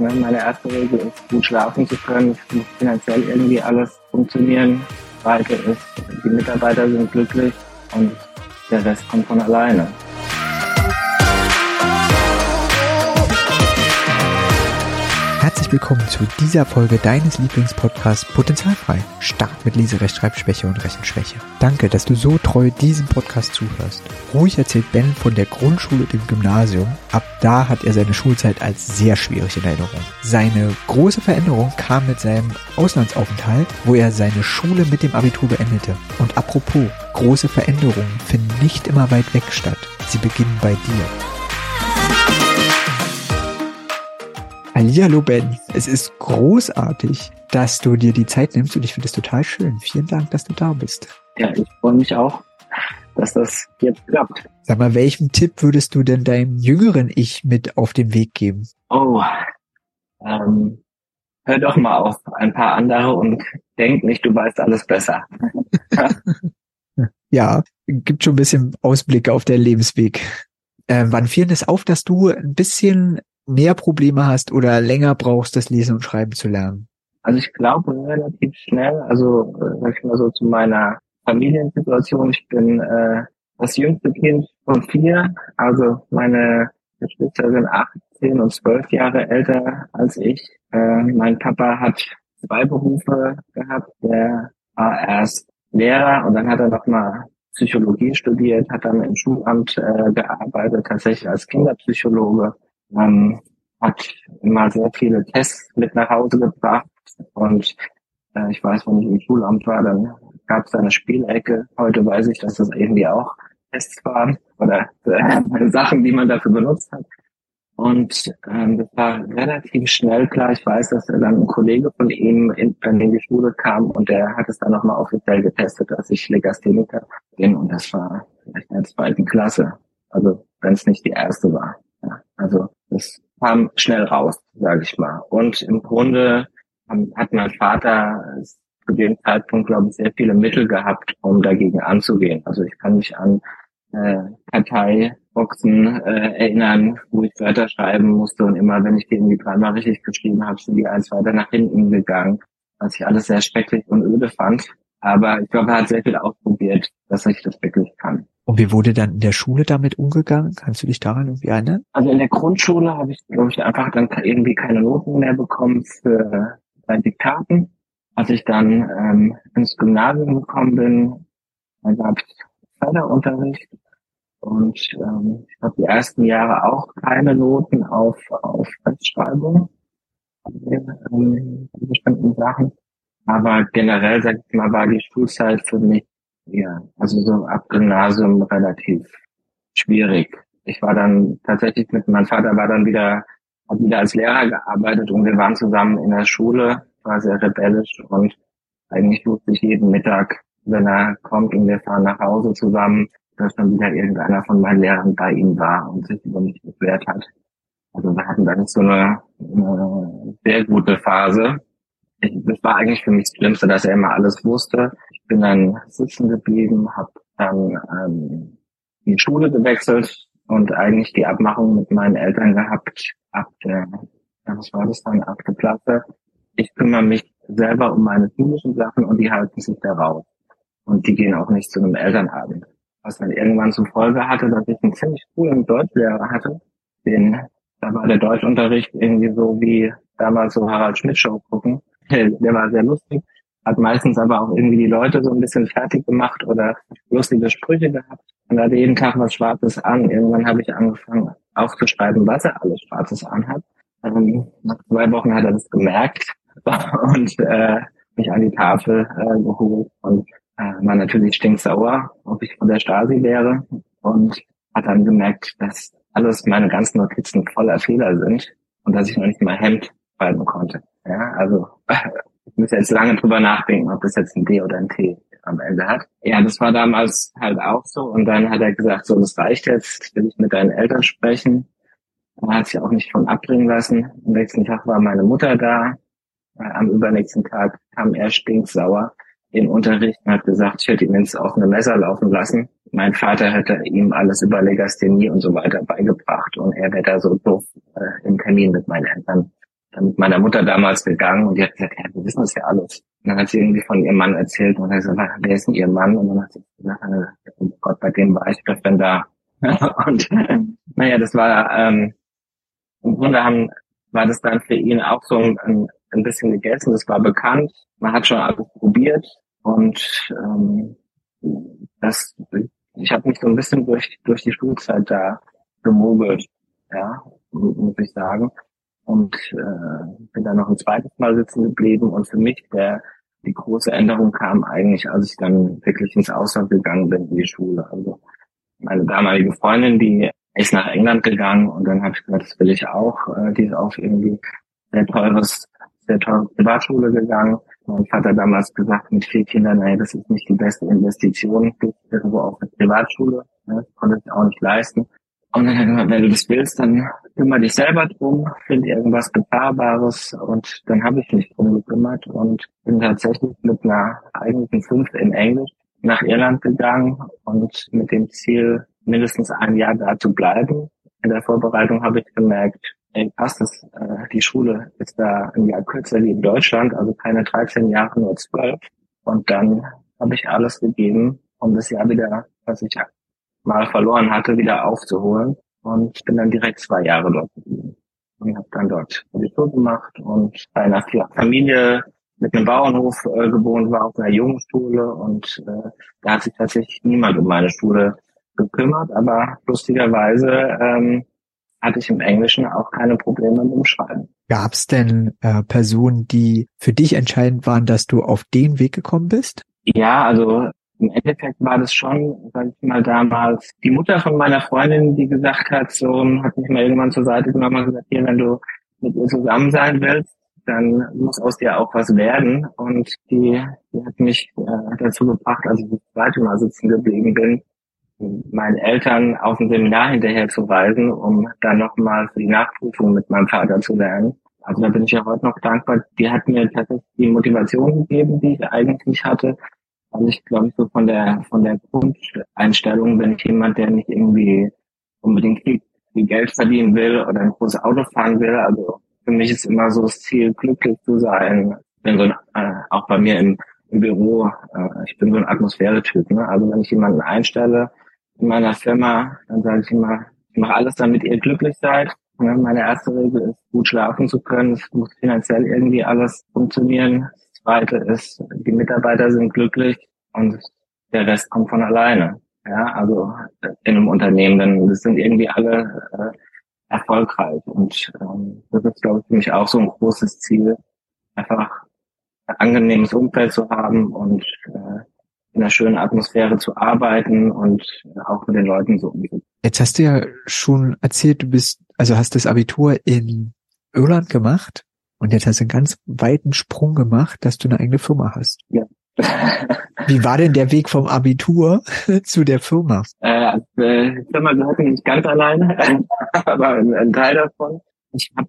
Ne? Meine erste Regel ist, gut schlafen zu können. Es muss finanziell irgendwie alles funktionieren. Zweite ist, die Mitarbeiter sind glücklich und der Rest kommt von alleine. Willkommen zu dieser Folge deines Lieblingspodcasts Potenzialfrei. Start mit Leserechtschreibschwäche und Rechenschwäche. Danke, dass du so treu diesem Podcast zuhörst. Ruhig erzählt Ben von der Grundschule und dem Gymnasium. Ab da hat er seine Schulzeit als sehr schwierig in Erinnerung. Seine große Veränderung kam mit seinem Auslandsaufenthalt, wo er seine Schule mit dem Abitur beendete. Und apropos, große Veränderungen finden nicht immer weit weg statt. Sie beginnen bei dir. Hallo Ben, es ist großartig, dass du dir die Zeit nimmst und ich finde es total schön. Vielen Dank, dass du da bist. Ja, ich freue mich auch, dass das jetzt klappt. Sag mal, welchen Tipp würdest du denn deinem jüngeren Ich mit auf den Weg geben? Oh, ähm, hör doch mal auf ein paar andere und denk nicht, du weißt alles besser. ja, gibt schon ein bisschen Ausblick auf deinen Lebensweg. Äh, wann fiel es auf, dass du ein bisschen mehr Probleme hast oder länger brauchst, das Lesen und Schreiben zu lernen? Also ich glaube relativ schnell, also äh, sag ich mal so zu meiner Familiensituation. Ich bin äh, das jüngste Kind von vier, also meine Geschwister sind 18 und 12 Jahre älter als ich. Äh, mein Papa hat zwei Berufe gehabt. Der war erst Lehrer und dann hat er nochmal Psychologie studiert, hat dann im Schulamt äh, gearbeitet, tatsächlich als Kinderpsychologe man hat immer sehr viele Tests mit nach Hause gebracht und äh, ich weiß, wenn ich im Schulamt war, dann gab es eine Spielecke. Heute weiß ich, dass das irgendwie auch Tests waren oder äh, Sachen, die man dafür benutzt hat. Und ähm, das war relativ schnell klar. Ich weiß, dass dann ein Kollege von ihm in, in die Schule kam und der hat es dann nochmal offiziell getestet, dass ich Legastheniker bin. Und das war vielleicht in der zweiten Klasse. Also wenn es nicht die erste war. Ja, also das kam schnell raus, sage ich mal. Und im Grunde hat mein Vater zu dem Zeitpunkt, glaube ich, sehr viele Mittel gehabt, um dagegen anzugehen. Also ich kann mich an äh, Karteiboxen äh, erinnern, wo ich Wörter schreiben musste und immer, wenn ich die irgendwie dreimal richtig geschrieben habe, sind die eins weiter nach hinten gegangen, was ich alles sehr schrecklich und öde fand. Aber ich glaube, er hat sehr viel ausprobiert, dass ich das wirklich kann. Und wie wurde dann in der Schule damit umgegangen? Kannst du dich daran irgendwie erinnern? Also in der Grundschule habe ich, glaube ich, einfach dann irgendwie keine Noten mehr bekommen für bei Diktaten. Als ich dann ähm, ins Gymnasium gekommen bin, dann gab es Förderunterricht und ähm, ich habe die ersten Jahre auch keine Noten auf, auf Rechtschreibung, ähm, bestimmten Sachen. Aber generell, sag ich mal, war die Schulzeit für mich, ja, also so ab Gymnasium relativ schwierig. Ich war dann tatsächlich mit, mein Vater war dann wieder, hat wieder als Lehrer gearbeitet und wir waren zusammen in der Schule, war sehr rebellisch und eigentlich wusste ich jeden Mittag, wenn er kommt und wir fahren nach Hause zusammen, dass dann wieder irgendeiner von meinen Lehrern bei ihm war und sich über mich beschwert hat. Also wir hatten dann so eine, eine sehr gute Phase das war eigentlich für mich das Schlimmste, dass er immer alles wusste. Ich bin dann sitzen geblieben, habe dann ähm, die Schule gewechselt und eigentlich die Abmachung mit meinen Eltern gehabt, ab der, was war das dann, ab der Klasse. Ich kümmere mich selber um meine schulischen Sachen und die halten sich da raus. Und die gehen auch nicht zu einem Elternabend. Was dann irgendwann zur Folge hatte, dass ich einen ziemlich coolen Deutschlehrer hatte, den, da war der Deutschunterricht irgendwie so wie damals so Harald Schmidt Show gucken der war sehr lustig, hat meistens aber auch irgendwie die Leute so ein bisschen fertig gemacht oder lustige Sprüche gehabt und hatte jeden Tag was Schwarzes an. Irgendwann habe ich angefangen aufzuschreiben, was er alles Schwarzes anhat. Ähm, nach zwei Wochen hat er das gemerkt und äh, mich an die Tafel äh, geholt und äh, war natürlich stinksauer, ob ich von der Stasi wäre und hat dann gemerkt, dass alles meine ganzen Notizen voller Fehler sind und dass ich noch nicht mal Hemd schreiben konnte. Ja, also ich muss jetzt lange drüber nachdenken, ob das jetzt ein D oder ein T am Ende hat. Ja, das war damals halt auch so. Und dann hat er gesagt, so, das reicht jetzt, will ich mit deinen Eltern sprechen. Er hat sich auch nicht von abbringen lassen. Am nächsten Tag war meine Mutter da. Am übernächsten Tag kam er stinksauer im Unterricht und hat gesagt, ich hätte ihn ins offene Messer laufen lassen. Mein Vater hätte ihm alles über Legasthenie und so weiter beigebracht und er wäre da so doof äh, im Termin mit meinen Eltern mit meiner Mutter damals gegangen und die hat gesagt, ja, wir wissen das ja alles. Und dann hat sie irgendwie von ihrem Mann erzählt und hat gesagt, wer ist denn ihr Mann? Und dann hat sie gesagt, oh Gott, bei dem war ich öfter da. und naja, das war ähm, im Grunde haben, war das dann für ihn auch so ein, ein bisschen gegessen. Das war bekannt. Man hat schon alles probiert und ähm, das, ich habe mich so ein bisschen durch durch die Schulzeit da gemogelt, ja, muss ich sagen. Und äh, bin dann noch ein zweites Mal sitzen geblieben und für mich der die große Änderung kam eigentlich, als ich dann wirklich ins Ausland gegangen bin, in die Schule. Also meine damalige Freundin, die ist nach England gegangen und dann habe ich gesagt, das will ich auch. Äh, die ist auf irgendwie sehr teures, sehr teure Privatschule gegangen. Mein Vater damals gesagt, mit vier Kindern, naja, das ist nicht die beste Investition, irgendwo auf eine Privatschule. Ne? Konnte ich auch nicht leisten. Und dann hat er gesagt, wenn du das willst, dann kümmere dich selber drum, find irgendwas Bezahlbares. Und dann habe ich mich drum gekümmert und bin tatsächlich mit einer eigentlichen Fünf in Englisch nach Irland gegangen und mit dem Ziel, mindestens ein Jahr da zu bleiben. In der Vorbereitung habe ich gemerkt, ey, passt das, äh, die Schule ist da ein Jahr kürzer wie in Deutschland, also keine 13 Jahre, nur 12. Und dann habe ich alles gegeben, um das Jahr wieder, was ich mal verloren hatte, wieder aufzuholen und bin dann direkt zwei Jahre dort geblieben und habe dann dort Abitur gemacht und bei einer Familie mit einem Bauernhof äh, gewohnt war auf einer Jungschule und äh, da hat sich tatsächlich niemand um meine Schule gekümmert, aber lustigerweise ähm, hatte ich im Englischen auch keine Probleme mit dem Schreiben. Gab es denn äh, Personen, die für dich entscheidend waren, dass du auf den Weg gekommen bist? Ja, also im Endeffekt war das schon, sag ich mal, damals die Mutter von meiner Freundin, die gesagt hat, so, hat mich mal irgendwann zur Seite genommen und gesagt, hier, wenn du mit ihr zusammen sein willst, dann muss aus dir auch was werden. Und die, die hat mich äh, dazu gebracht, als ich das zweite Mal sitzen geblieben bin, meinen Eltern auf ein Seminar hinterher zu weisen, um dann nochmal für die Nachprüfung mit meinem Vater zu lernen. Also da bin ich ja heute noch dankbar. Die hat mir tatsächlich die Motivation gegeben, die ich eigentlich hatte, also ich glaube, so von der von der Grundeinstellung bin ich jemand, der nicht irgendwie unbedingt viel, viel Geld verdienen will oder ein großes Auto fahren will. Also für mich ist immer so das Ziel, glücklich zu sein. Ich bin so ein, äh, auch bei mir im, im Büro, äh, ich bin so ein Atmosphäre-Typ. Ne? Also wenn ich jemanden einstelle in meiner Firma, dann sage ich immer, ich mache alles, damit ihr glücklich seid. Ne? Meine erste Regel ist, gut schlafen zu können. Es muss finanziell irgendwie alles funktionieren. Zweite ist, die Mitarbeiter sind glücklich und der Rest kommt von alleine. Ja, also in einem Unternehmen, denn das sind irgendwie alle äh, erfolgreich. Und ähm, das ist, glaube ich, für mich auch so ein großes Ziel, einfach ein angenehmes Umfeld zu haben und äh, in einer schönen Atmosphäre zu arbeiten und auch mit den Leuten so umzugehen. Jetzt hast du ja schon erzählt, du bist, also hast das Abitur in Irland gemacht und jetzt hast du einen ganz weiten Sprung gemacht, dass du eine eigene Firma hast. Ja. Wie war denn der Weg vom Abitur zu der Firma? Äh, äh, die Firma gehört nicht ganz alleine, aber ein, Teil davon. Ich habe,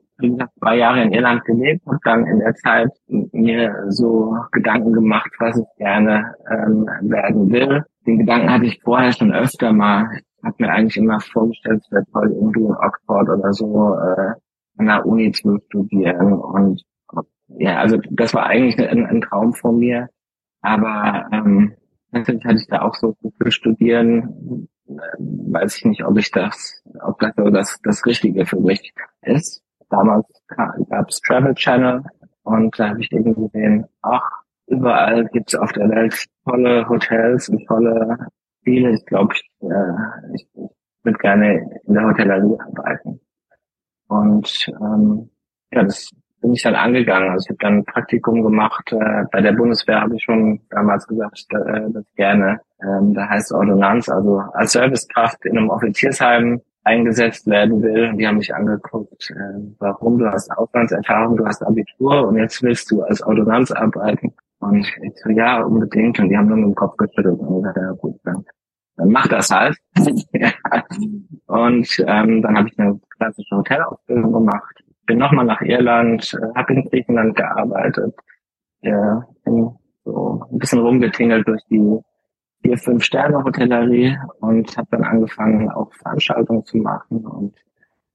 zwei Jahre in Irland gelebt und dann in der Zeit mir so Gedanken gemacht, was ich gerne ähm, werden will. Den Gedanken hatte ich vorher schon öfter mal. Ich habe mir eigentlich immer vorgestellt, es wäre toll, irgendwie in Oxford oder so äh, an der Uni zu studieren. Und ja, also das war eigentlich ein, ein Traum von mir. Aber ähm, natürlich hatte ich da auch so für Studieren, äh, weiß ich nicht, ob ich das, ob das so das, das Richtige für mich ist. Damals gab es Travel Channel und da habe ich irgendwie gesehen, ach, überall gibt es auf der Welt tolle Hotels und tolle Ziele. Ich glaube, ich, äh, ich, ich würde gerne in der Hotellerie arbeiten. Und ähm, ja, das bin ich dann angegangen. Also ich habe dann ein Praktikum gemacht. Äh, bei der Bundeswehr habe ich schon damals gesagt, äh, ich gerne, ähm, da heißt Ordonnanz, also als Servicekraft in einem Offiziersheim eingesetzt werden will. Und die haben mich angeguckt, äh, warum du hast Auslandserfahrung, du hast Abitur und jetzt willst du als Ordonnanz arbeiten. Und ich so, ja, unbedingt. Und die haben nur mit dem Kopf geschüttelt und gesagt, ja gut, dann, dann mach das halt. und ähm, dann habe ich eine klassische Hotelausbildung gemacht bin nochmal nach Irland, äh, habe in Griechenland gearbeitet, ja, bin so ein bisschen rumgetingelt durch die vier, fünf Sterne Hotellerie und habe dann angefangen, auch Veranstaltungen zu machen und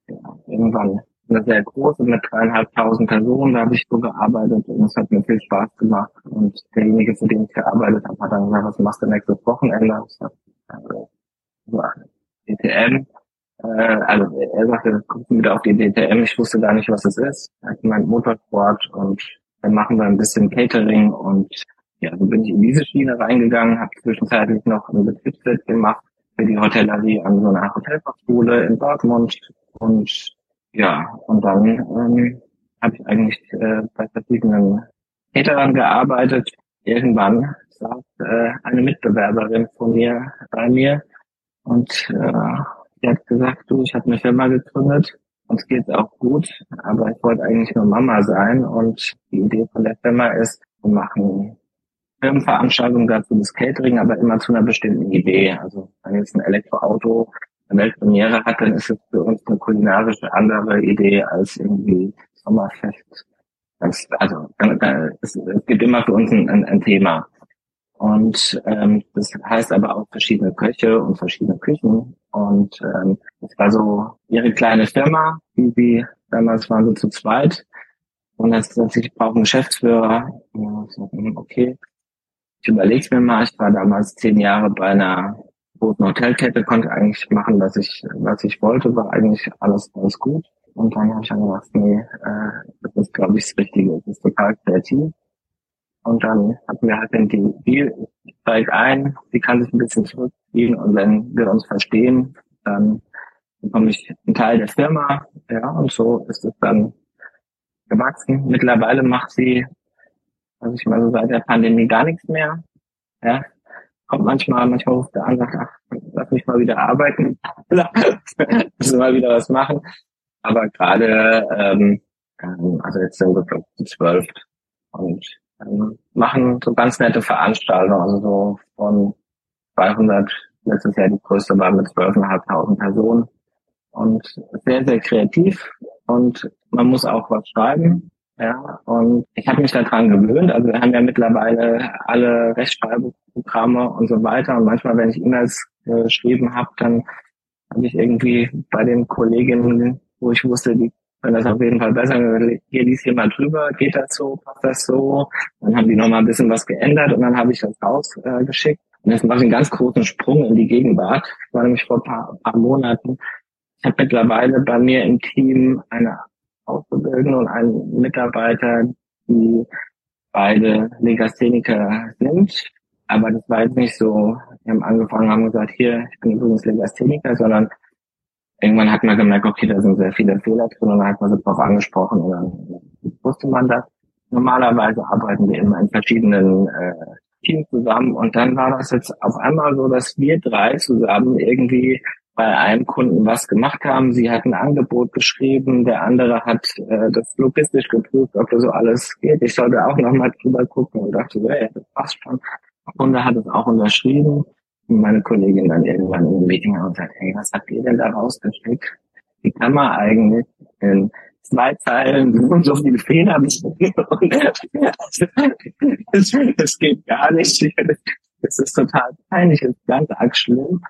ja, irgendwann eine sehr große mit dreieinhalbtausend Personen, da habe ich so gearbeitet und es hat mir viel Spaß gemacht. Und derjenige, für den ich gearbeitet habe, hat dann gesagt, was machst du nächstes Wochenende? Ich sag, also, so DTM. Äh, also er sagte, gucken wieder auf die DTM, ich wusste gar nicht, was es ist. Ich mein Motorsport und dann machen wir ein bisschen Catering und ja, so bin ich in diese Schiene reingegangen, habe zwischenzeitlich noch ein Betriebswirt gemacht für die Hotellerie an so einer Hotelfachschule in Dortmund und ja, und dann ähm, habe ich eigentlich äh, bei verschiedenen Caterern gearbeitet. Irgendwann saß äh, eine Mitbewerberin von mir bei mir und äh, die hat gesagt, du, ich habe eine Firma gegründet, uns geht's auch gut, aber ich wollte eigentlich nur Mama sein und die Idee von der Firma ist, wir machen Firmenveranstaltungen dazu das Catering, aber immer zu einer bestimmten Idee. Also wenn jetzt ein Elektroauto eine Weltpremiere hat, dann ist es für uns eine kulinarische andere Idee als irgendwie Sommerfest. Das, also es, es gibt immer für uns ein, ein, Thema. Und ähm, das heißt aber auch verschiedene Köche und verschiedene Küchen. Und ähm, das war so ihre kleine Firma, die sie damals waren so zu zweit. Und sagte ich, brauche einen Geschäftsführer. Ja, so, hm, okay. Ich überlege mir mal, ich war damals zehn Jahre bei einer großen Hotelkette, konnte eigentlich machen, was ich, was ich wollte, war eigentlich alles ganz gut. Und dann habe ich dann gedacht, nee, äh, das ist, glaube ich, das Richtige. Das ist total kreativ. Und dann hatten wir halt den Deal, ich steige ein, sie kann sich ein bisschen zurückziehen und wenn wir uns verstehen, dann bekomme ich einen Teil der Firma. Ja, und so ist es dann gewachsen. Mittlerweile macht sie, also ich mal so seit der Pandemie gar nichts mehr. Ja, kommt manchmal, manchmal ruft er an, sagt, ach, lass mich mal wieder arbeiten, müssen mal wieder was machen. Aber gerade, ähm, also jetzt sind wir glaube ich zwölf und ähm, machen so ganz nette Veranstaltungen, also so von 200, letztes Jahr die größte war mit 12.500 Personen und sehr, sehr kreativ und man muss auch was schreiben. Ja, und ich habe mich daran gewöhnt. Also wir haben ja mittlerweile alle Rechtschreibprogramme und so weiter. Und manchmal, wenn ich E-Mails äh, geschrieben habe, dann habe ich irgendwie bei den Kolleginnen, wo ich wusste, die wenn das auf jeden Fall besser. Hier lies hier mal drüber, geht das so, passt das so? Dann haben die nochmal ein bisschen was geändert und dann habe ich das rausgeschickt. Äh, und jetzt mache ich einen ganz großen Sprung in die Gegenwart. Das war nämlich vor ein paar, paar Monaten. Ich habe mittlerweile bei mir im Team eine Auszubildende und einen Mitarbeiter, die beide Legastheniker sind. Aber das war jetzt nicht so, wir haben angefangen, haben gesagt, hier, ich bin übrigens Legastheniker, sondern irgendwann hat man gemerkt, okay, da sind sehr viele Fehler drin und dann hat man sie drauf angesprochen und dann wusste man das. Normalerweise arbeiten wir immer in verschiedenen äh, Teams zusammen und dann war das jetzt auf einmal so, dass wir drei zusammen irgendwie bei einem Kunden was gemacht haben. Sie hat ein Angebot geschrieben, der andere hat äh, das logistisch geprüft, ob das so alles geht. Ich sollte auch nochmal drüber gucken und dachte ja, das passt schon. Der Kunde hat es auch unterschrieben meine Kollegin dann irgendwann im Meeting und sagt, hey, was habt ihr denn da rausgeschickt? Wie kann man eigentlich in zwei Zeilen so so viele Fehler Es geht gar nicht. Es ist total peinlich, es ist ganz arg schlimm.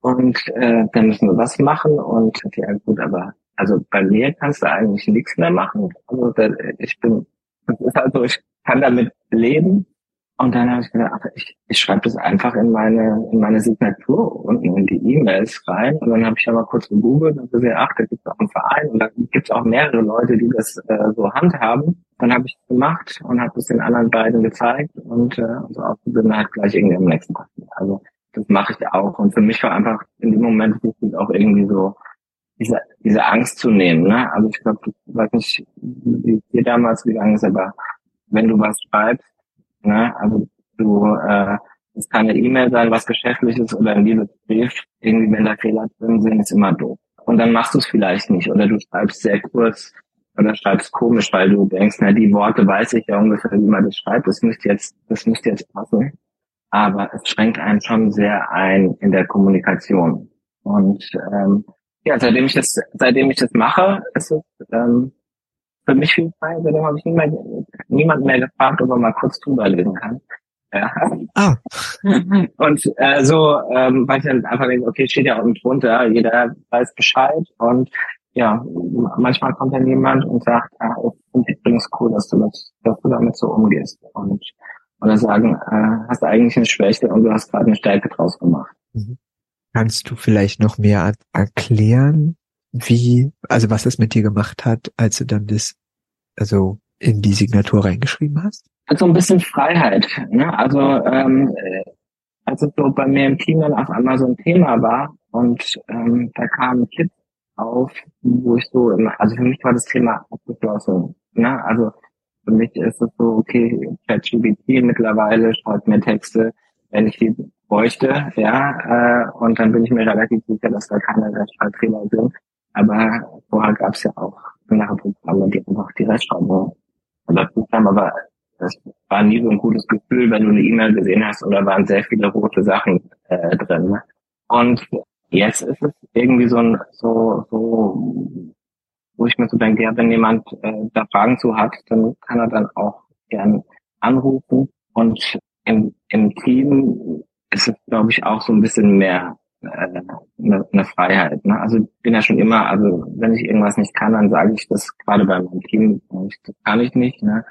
Und äh, dann müssen wir was machen und ja gut, aber also bei mir kannst du eigentlich nichts mehr machen. Also ich bin, das ist also ich kann damit leben, und dann habe ich gedacht, ach, ich, ich schreibe das einfach in meine in meine Signatur unten in die E-Mails rein. Und dann habe ich mal kurz gegoogelt und gesehen, ach, da gibt es auch einen Verein und da gibt es auch mehrere Leute, die das äh, so handhaben. Dann habe ich es gemacht und habe es den anderen beiden gezeigt und äh, so Auszubildende halt gleich irgendwie am nächsten Tag. Also das mache ich auch. Und für mich war einfach in dem Moment wichtig auch irgendwie so diese, diese Angst zu nehmen. Ne? Also ich glaube, ich weiß nicht, wie es dir damals gegangen ist, aber wenn du was schreibst, Ne? Also du, äh, es kann eine E-Mail sein, was geschäftliches oder ein Liebesbrief. Irgendwie, wenn da Fehler drin sind, ist immer doof. Und dann machst du es vielleicht nicht oder du schreibst sehr kurz oder schreibst komisch, weil du denkst, na, die Worte weiß ich ja ungefähr, wie man das schreibt. Das müsste jetzt, das müsste jetzt passen. Aber es schränkt einen schon sehr ein in der Kommunikation. Und ähm, ja, seitdem ich das, seitdem ich das mache, ist es ähm, für mich viel frei, seitdem habe ich niemand, niemand mehr gefragt, ob er mal kurz drüber lesen kann. Ja. Ah. Und äh, so, ähm, weil ich dann einfach denke, okay, steht ja unten drunter, jeder weiß Bescheid und ja, manchmal kommt dann jemand und sagt, ah, ich finde übrigens cool, dass du, mit, dass du damit so umgehst. Und oder sagen, äh, hast du eigentlich eine Schwäche und du hast gerade eine Stärke draus gemacht. Mhm. Kannst du vielleicht noch mehr erklären, wie, also was das mit dir gemacht hat, als du dann das, also in die Signatur reingeschrieben hast? Also ein bisschen Freiheit. Ne? Also ähm, als es so bei mir im Team dann auf einmal so ein Thema war und ähm, da kamen Kids auf, wo ich so, immer, also für mich war das Thema abgeschlossen. Ne? Also für mich ist es so, okay, ChatGPT mittlerweile schreibt mir Texte, wenn ich die bräuchte, ja, äh, und dann bin ich mir relativ sicher, dass da keine Rechtschreibfehler sind. Aber vorher gab es ja auch andere Programme, die einfach die Rechtschreibung überprüft haben, aber das war nie so ein gutes Gefühl, wenn du eine E-Mail gesehen hast und da waren sehr viele rote Sachen äh, drin. Und jetzt ist es irgendwie so ein, so, so, wo ich mir so denke, ja, wenn jemand äh, da Fragen zu hat, dann kann er dann auch gern anrufen. Und im, im Team ist es, glaube ich, auch so ein bisschen mehr eine, eine Freiheit. Ne? Also bin ja schon immer, also wenn ich irgendwas nicht kann, dann sage ich das gerade bei meinem Team, das kann ich nicht. Ne?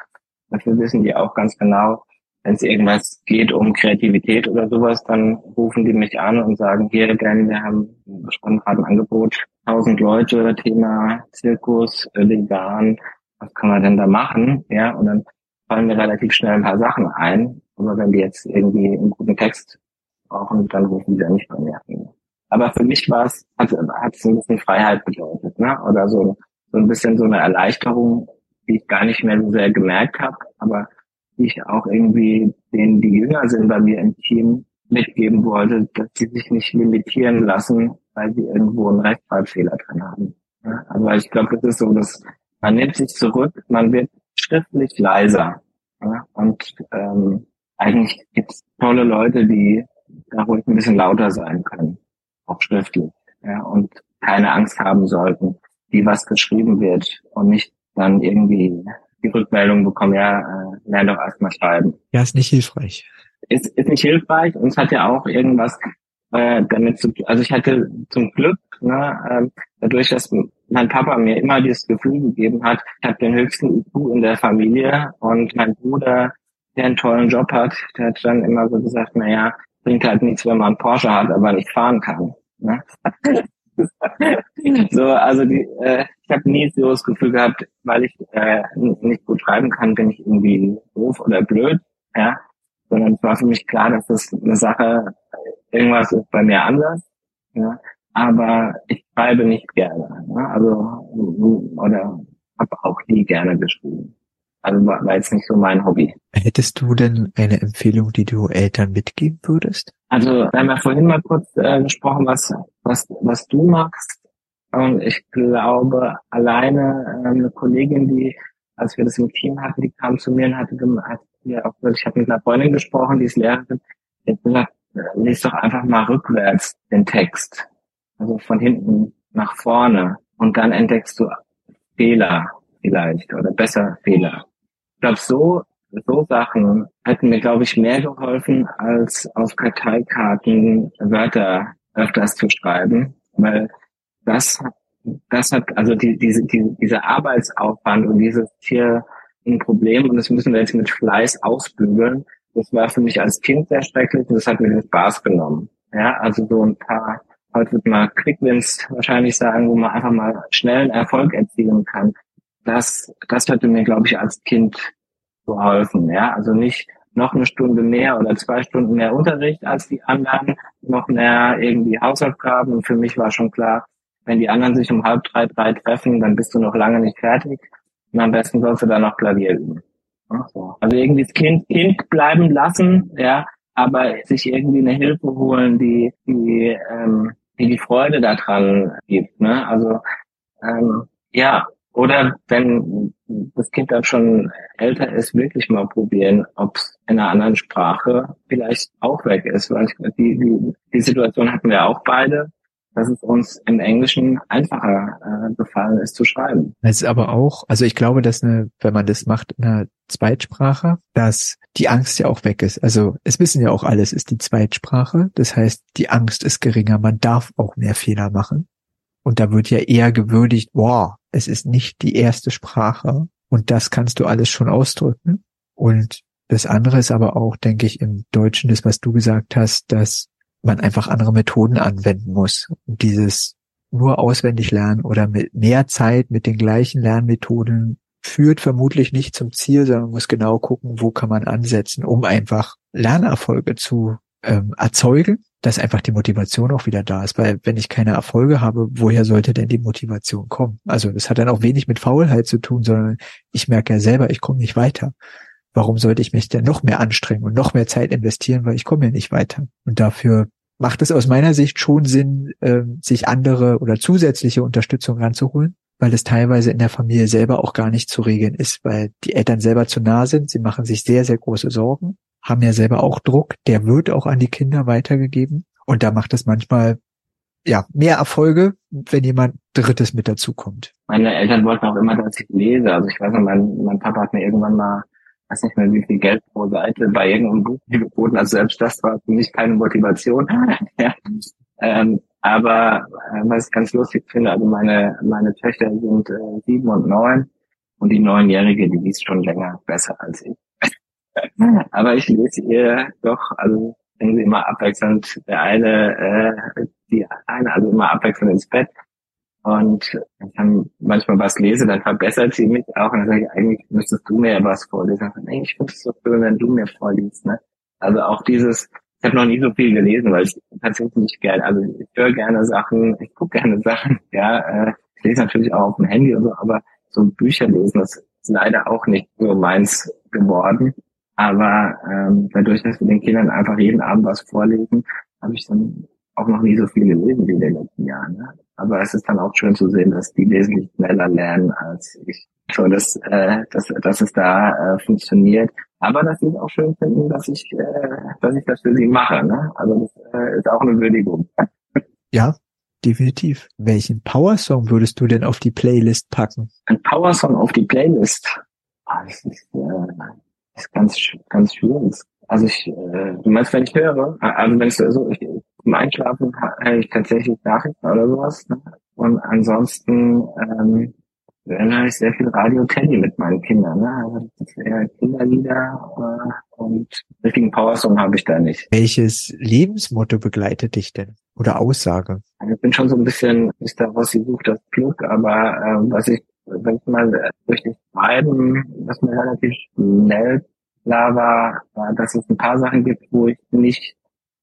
Dafür wissen die auch ganz genau, wenn es irgendwas geht um Kreativität oder sowas, dann rufen die mich an und sagen, hier, denn wir haben schon gerade ein Angebot, tausend Leute, Thema Zirkus, äh, vegan, was kann man denn da machen? Ja, und dann fallen mir relativ schnell ein paar Sachen ein. Aber wenn die jetzt irgendwie einen guten Text brauchen, dann rufen die da nicht bei mir an. Aber für mich war es, hat, hat es ein bisschen Freiheit bedeutet, ne? Oder so, so ein bisschen so eine Erleichterung, die ich gar nicht mehr so sehr gemerkt habe, aber die ich auch irgendwie denen, die jünger sind bei mir im Team, mitgeben wollte, dass sie sich nicht limitieren lassen, weil sie irgendwo einen Rechtschreibfehler drin haben. Ja, also ich glaube, das ist so, dass man nimmt sich zurück, man wird schriftlich leiser. Ja, und ähm, eigentlich gibt es tolle Leute, die da ruhig ein bisschen lauter sein können, auch schriftlich, ja, und keine Angst haben sollten, wie was geschrieben wird und nicht dann irgendwie die Rückmeldung bekommen, ja, äh, lern doch erstmal schreiben. Ja, ist nicht hilfreich. Ist, ist nicht hilfreich und es hat ja auch irgendwas äh, damit zu tun. Also ich hatte zum Glück, ne, äh, dadurch, dass mein Papa mir immer dieses Gefühl gegeben hat, ich habe den höchsten IQ in der Familie und mein Bruder, der einen tollen Job hat, der hat dann immer so gesagt, na ja, bringt halt nichts, wenn man einen Porsche hat, aber nicht fahren kann. Ne? so, also die, äh, ich habe nie so das Gefühl gehabt, weil ich äh, nicht gut schreiben kann, bin ich irgendwie doof oder blöd, ja. Sondern es war für mich klar, dass das eine Sache, irgendwas ist bei mir anders, ja. Aber ich schreibe nicht gerne, ne? also oder habe auch nie gerne geschrieben. Also war, war jetzt nicht so mein Hobby. Hättest du denn eine Empfehlung, die du Eltern mitgeben würdest? Also wir haben ja vorhin mal kurz äh, gesprochen, was, was, was du machst. Und ich glaube, alleine äh, eine Kollegin, die, als wir das im Team hatten, die kam zu mir und hatte, hat mir auch ich habe mit einer Freundin gesprochen, die ist Lehrerin, die hat gesagt, äh, lies doch einfach mal rückwärts den Text. Also von hinten nach vorne. Und dann entdeckst du Fehler vielleicht oder besser Fehler glaube, so, so Sachen hätten mir, glaube ich, mehr geholfen, als auf Karteikarten Wörter öfters zu schreiben, weil das, das hat, also die, diese, die, dieser Arbeitsaufwand und dieses hier ein Problem und das müssen wir jetzt mit Fleiß ausbügeln. Das war für mich als Kind sehr schrecklich und das hat mir den Spaß genommen. Ja, also so ein paar, heute wird man Quickwins wahrscheinlich sagen, wo man einfach mal schnellen Erfolg erzielen kann das, das hätte mir, glaube ich, als Kind geholfen. Ja, also nicht noch eine Stunde mehr oder zwei Stunden mehr Unterricht als die anderen, noch mehr irgendwie Hausaufgaben. Und für mich war schon klar, wenn die anderen sich um halb drei, drei treffen, dann bist du noch lange nicht fertig. Und am besten sollst du dann noch Klavier üben. Also irgendwie das Kind, Kind bleiben lassen, ja, aber sich irgendwie eine Hilfe holen, die, die, ähm, die die Freude daran gibt. Ne? Also ähm, ja, oder wenn das Kind dann schon älter ist, wirklich mal probieren, ob es in einer anderen Sprache vielleicht auch weg ist. Weil die, die, die Situation hatten wir auch beide, dass es uns im Englischen einfacher äh, gefallen ist zu schreiben. Es ist aber auch, also ich glaube, dass eine, wenn man das macht in einer Zweitsprache, dass die Angst ja auch weg ist. Also es wissen ja auch alles, ist die Zweitsprache. Das heißt, die Angst ist geringer. Man darf auch mehr Fehler machen. Und da wird ja eher gewürdigt, wow, es ist nicht die erste Sprache und das kannst du alles schon ausdrücken. Und das andere ist aber auch, denke ich, im Deutschen das, was du gesagt hast, dass man einfach andere Methoden anwenden muss. Und dieses nur auswendig lernen oder mit mehr Zeit mit den gleichen Lernmethoden führt vermutlich nicht zum Ziel, sondern muss genau gucken, wo kann man ansetzen, um einfach Lernerfolge zu ähm, erzeugen, dass einfach die Motivation auch wieder da ist. Weil wenn ich keine Erfolge habe, woher sollte denn die Motivation kommen? Also das hat dann auch wenig mit Faulheit zu tun, sondern ich merke ja selber, ich komme nicht weiter. Warum sollte ich mich denn noch mehr anstrengen und noch mehr Zeit investieren, weil ich komme ja nicht weiter. Und dafür macht es aus meiner Sicht schon Sinn, äh, sich andere oder zusätzliche Unterstützung ranzuholen, weil es teilweise in der Familie selber auch gar nicht zu regeln ist, weil die Eltern selber zu nah sind. Sie machen sich sehr, sehr große Sorgen, haben ja selber auch Druck, der wird auch an die Kinder weitergegeben. Und da macht es manchmal ja mehr Erfolge, wenn jemand Drittes mit dazukommt. Meine Eltern wollten auch immer, dass ich lese. Also ich weiß noch, mein, mein Papa hat mir irgendwann mal weiß nicht mehr, wie viel Geld pro Seite bei irgendeinem Buch geboten. Also selbst das war für mich keine Motivation. ja. ähm, aber äh, was ich ganz lustig finde, also meine, meine Töchter sind äh, sieben und neun und die Neunjährige, die liest schon länger besser als ich. aber ich lese ihr doch, also bringen sie immer abwechselnd der eine, äh, die eine, also immer abwechselnd ins Bett und ich dann manchmal was lese, dann verbessert sie mich auch. Und dann sage ich, eigentlich müsstest du mir was vorlesen. Ich, nee, ich finde es so schön, wenn du mir vorliest. Ne? Also auch dieses, ich habe noch nie so viel gelesen, weil ich tatsächlich nicht gerne, also ich höre gerne Sachen, ich gucke gerne Sachen, ja, äh, ich lese natürlich auch auf dem Handy und so, aber so Bücher lesen, das ist leider auch nicht so meins geworden. Aber ähm, dadurch, dass wir den Kindern einfach jeden Abend was vorlesen, habe ich dann auch noch nie so viel gelesen wie in den letzten Jahren. Ne? Aber es ist dann auch schön zu sehen, dass die wesentlich schneller lernen als ich. So, dass, äh, dass, dass es da äh, funktioniert. Aber dass sie es auch schön finden, dass ich, äh, dass ich das für sie mache. Ne? Also das äh, ist auch eine Würdigung. Ja, definitiv. Welchen Powersong würdest du denn auf die Playlist packen? Ein Powersong auf die Playlist. Ah, das ist, äh, ist ganz, ganz schwierig. Also ich, äh, du meinst, wenn ich höre, also wenn ich so, ich, zum Einschlafen höre ich tatsächlich Nachrichten oder sowas. Ne? Und ansonsten ähm, höre ich sehr viel Radio Teddy mit meinen Kindern. Ne? Also das ist eher Kinderlieder äh, und richtigen Powersong habe ich da nicht. Welches Lebensmotto begleitet dich denn? Oder Aussage? Also ich bin schon so ein bisschen, was ich suche, das Glück, aber äh, was ich, wenn ich mal durch das Schreiben, was mir relativ schnell klar war, war, dass es ein paar Sachen gibt, wo ich nicht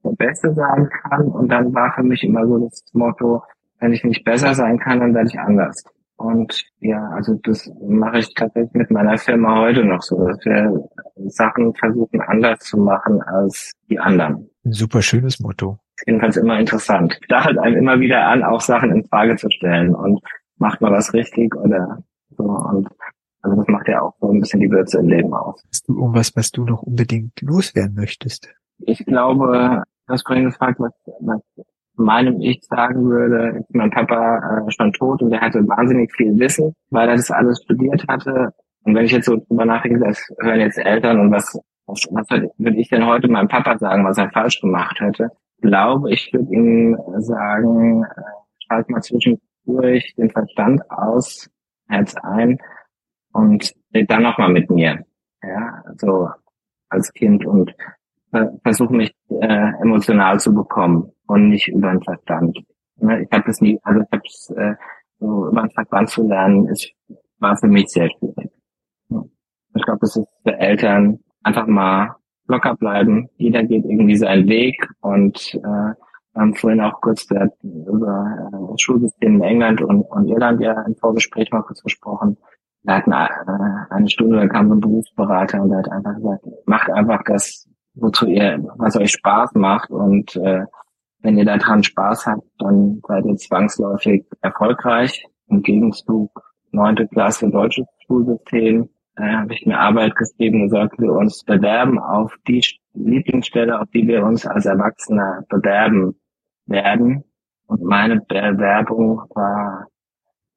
der Beste sein kann. Und dann war für mich immer so das Motto, wenn ich nicht besser sein kann, dann werde ich anders. Und ja, also das mache ich tatsächlich mit meiner Firma heute noch so, dass wir Sachen versuchen anders zu machen als die anderen. Ein super schönes Motto. Jedenfalls immer interessant. Stachelt einem immer wieder an, auch Sachen in Frage zu stellen und macht man was richtig oder so. Und also das macht ja auch so ein bisschen die Würze im Leben aus. Hast du irgendwas, was du noch unbedingt loswerden möchtest? Ich glaube, du hast vorhin gefragt, was, was meinem Ich sagen würde, mein Papa äh, schon tot und der hatte wahnsinnig viel Wissen, weil er das alles studiert hatte. Und wenn ich jetzt so drüber nachdenke, das hören jetzt Eltern und was, was, was würde ich denn heute meinem Papa sagen, was er falsch gemacht hätte? Ich glaube, ich würde ihm sagen, äh, schalt mal zwischendurch den Verstand aus, Herz ein und dann nochmal mit mir. Ja, so als Kind und versuche mich äh, emotional zu bekommen und nicht über den Verstand. Ne, ich habe das nie, also ich habe es äh, so über den Verstand zu lernen, ist, war für mich sehr schwierig. Ich glaube, das ist für Eltern einfach mal locker bleiben. Jeder geht irgendwie seinen Weg und äh, wir haben vorhin auch kurz der, über äh, das Schulsystem in England und, und Irland ja im Vorgespräch mal kurz gesprochen. Wir hatten eine, äh, eine Stunde, da kam so ein Berufsberater und der hat einfach gesagt, macht einfach das, wozu ihr, was euch Spaß macht und äh, wenn ihr daran Spaß habt, dann seid ihr zwangsläufig erfolgreich. Im Gegenzug neunte Klasse deutsches Schulsystem äh, habe ich eine Arbeit geschrieben und sollten wir uns bewerben auf die Lieblingsstelle, auf die wir uns als Erwachsene bewerben werden. Und meine Bewerbung war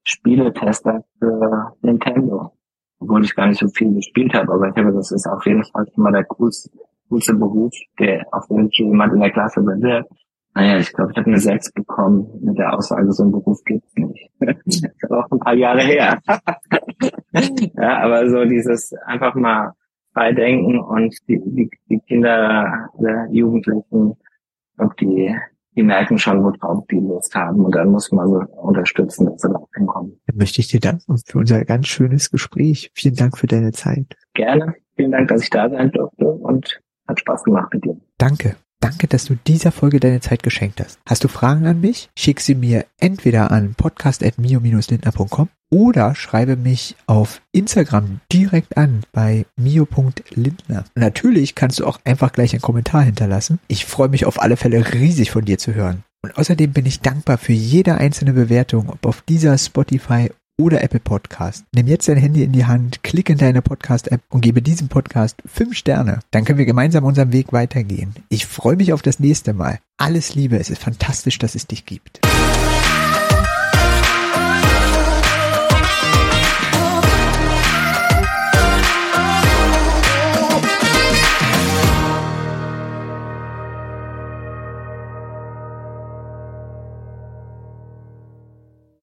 Spieletester für Nintendo. Obwohl ich gar nicht so viel gespielt habe, aber ich habe, das ist auf jeden Fall immer der coolste, coolste Beruf, der auf den sich jemand in der Klasse bewirbt. Naja, ich glaube, ich habe eine 6 bekommen mit der Aussage, so ein Beruf gibt's nicht. das ist auch ein paar Jahre her. ja, aber so dieses einfach mal frei denken und die, die, die Kinder, der Jugendlichen, ob die die merken schon, worauf die Lust haben und dann muss man so unterstützen, dass sie da hinkommen. Dann möchte ich dir danken für unser ganz schönes Gespräch. Vielen Dank für deine Zeit. Gerne. Vielen Dank, dass ich da sein durfte und hat Spaß gemacht mit dir. Danke. Danke, dass du dieser Folge deine Zeit geschenkt hast. Hast du Fragen an mich? Schick sie mir entweder an podcast.mio-lindner.com oder schreibe mich auf Instagram direkt an bei mio.lindner. Natürlich kannst du auch einfach gleich einen Kommentar hinterlassen. Ich freue mich auf alle Fälle riesig von dir zu hören. Und außerdem bin ich dankbar für jede einzelne Bewertung, ob auf dieser Spotify oder Apple Podcast. Nimm jetzt dein Handy in die Hand, klick in deine Podcast-App und gebe diesem Podcast fünf Sterne. Dann können wir gemeinsam unseren Weg weitergehen. Ich freue mich auf das nächste Mal. Alles Liebe, es ist fantastisch, dass es dich gibt.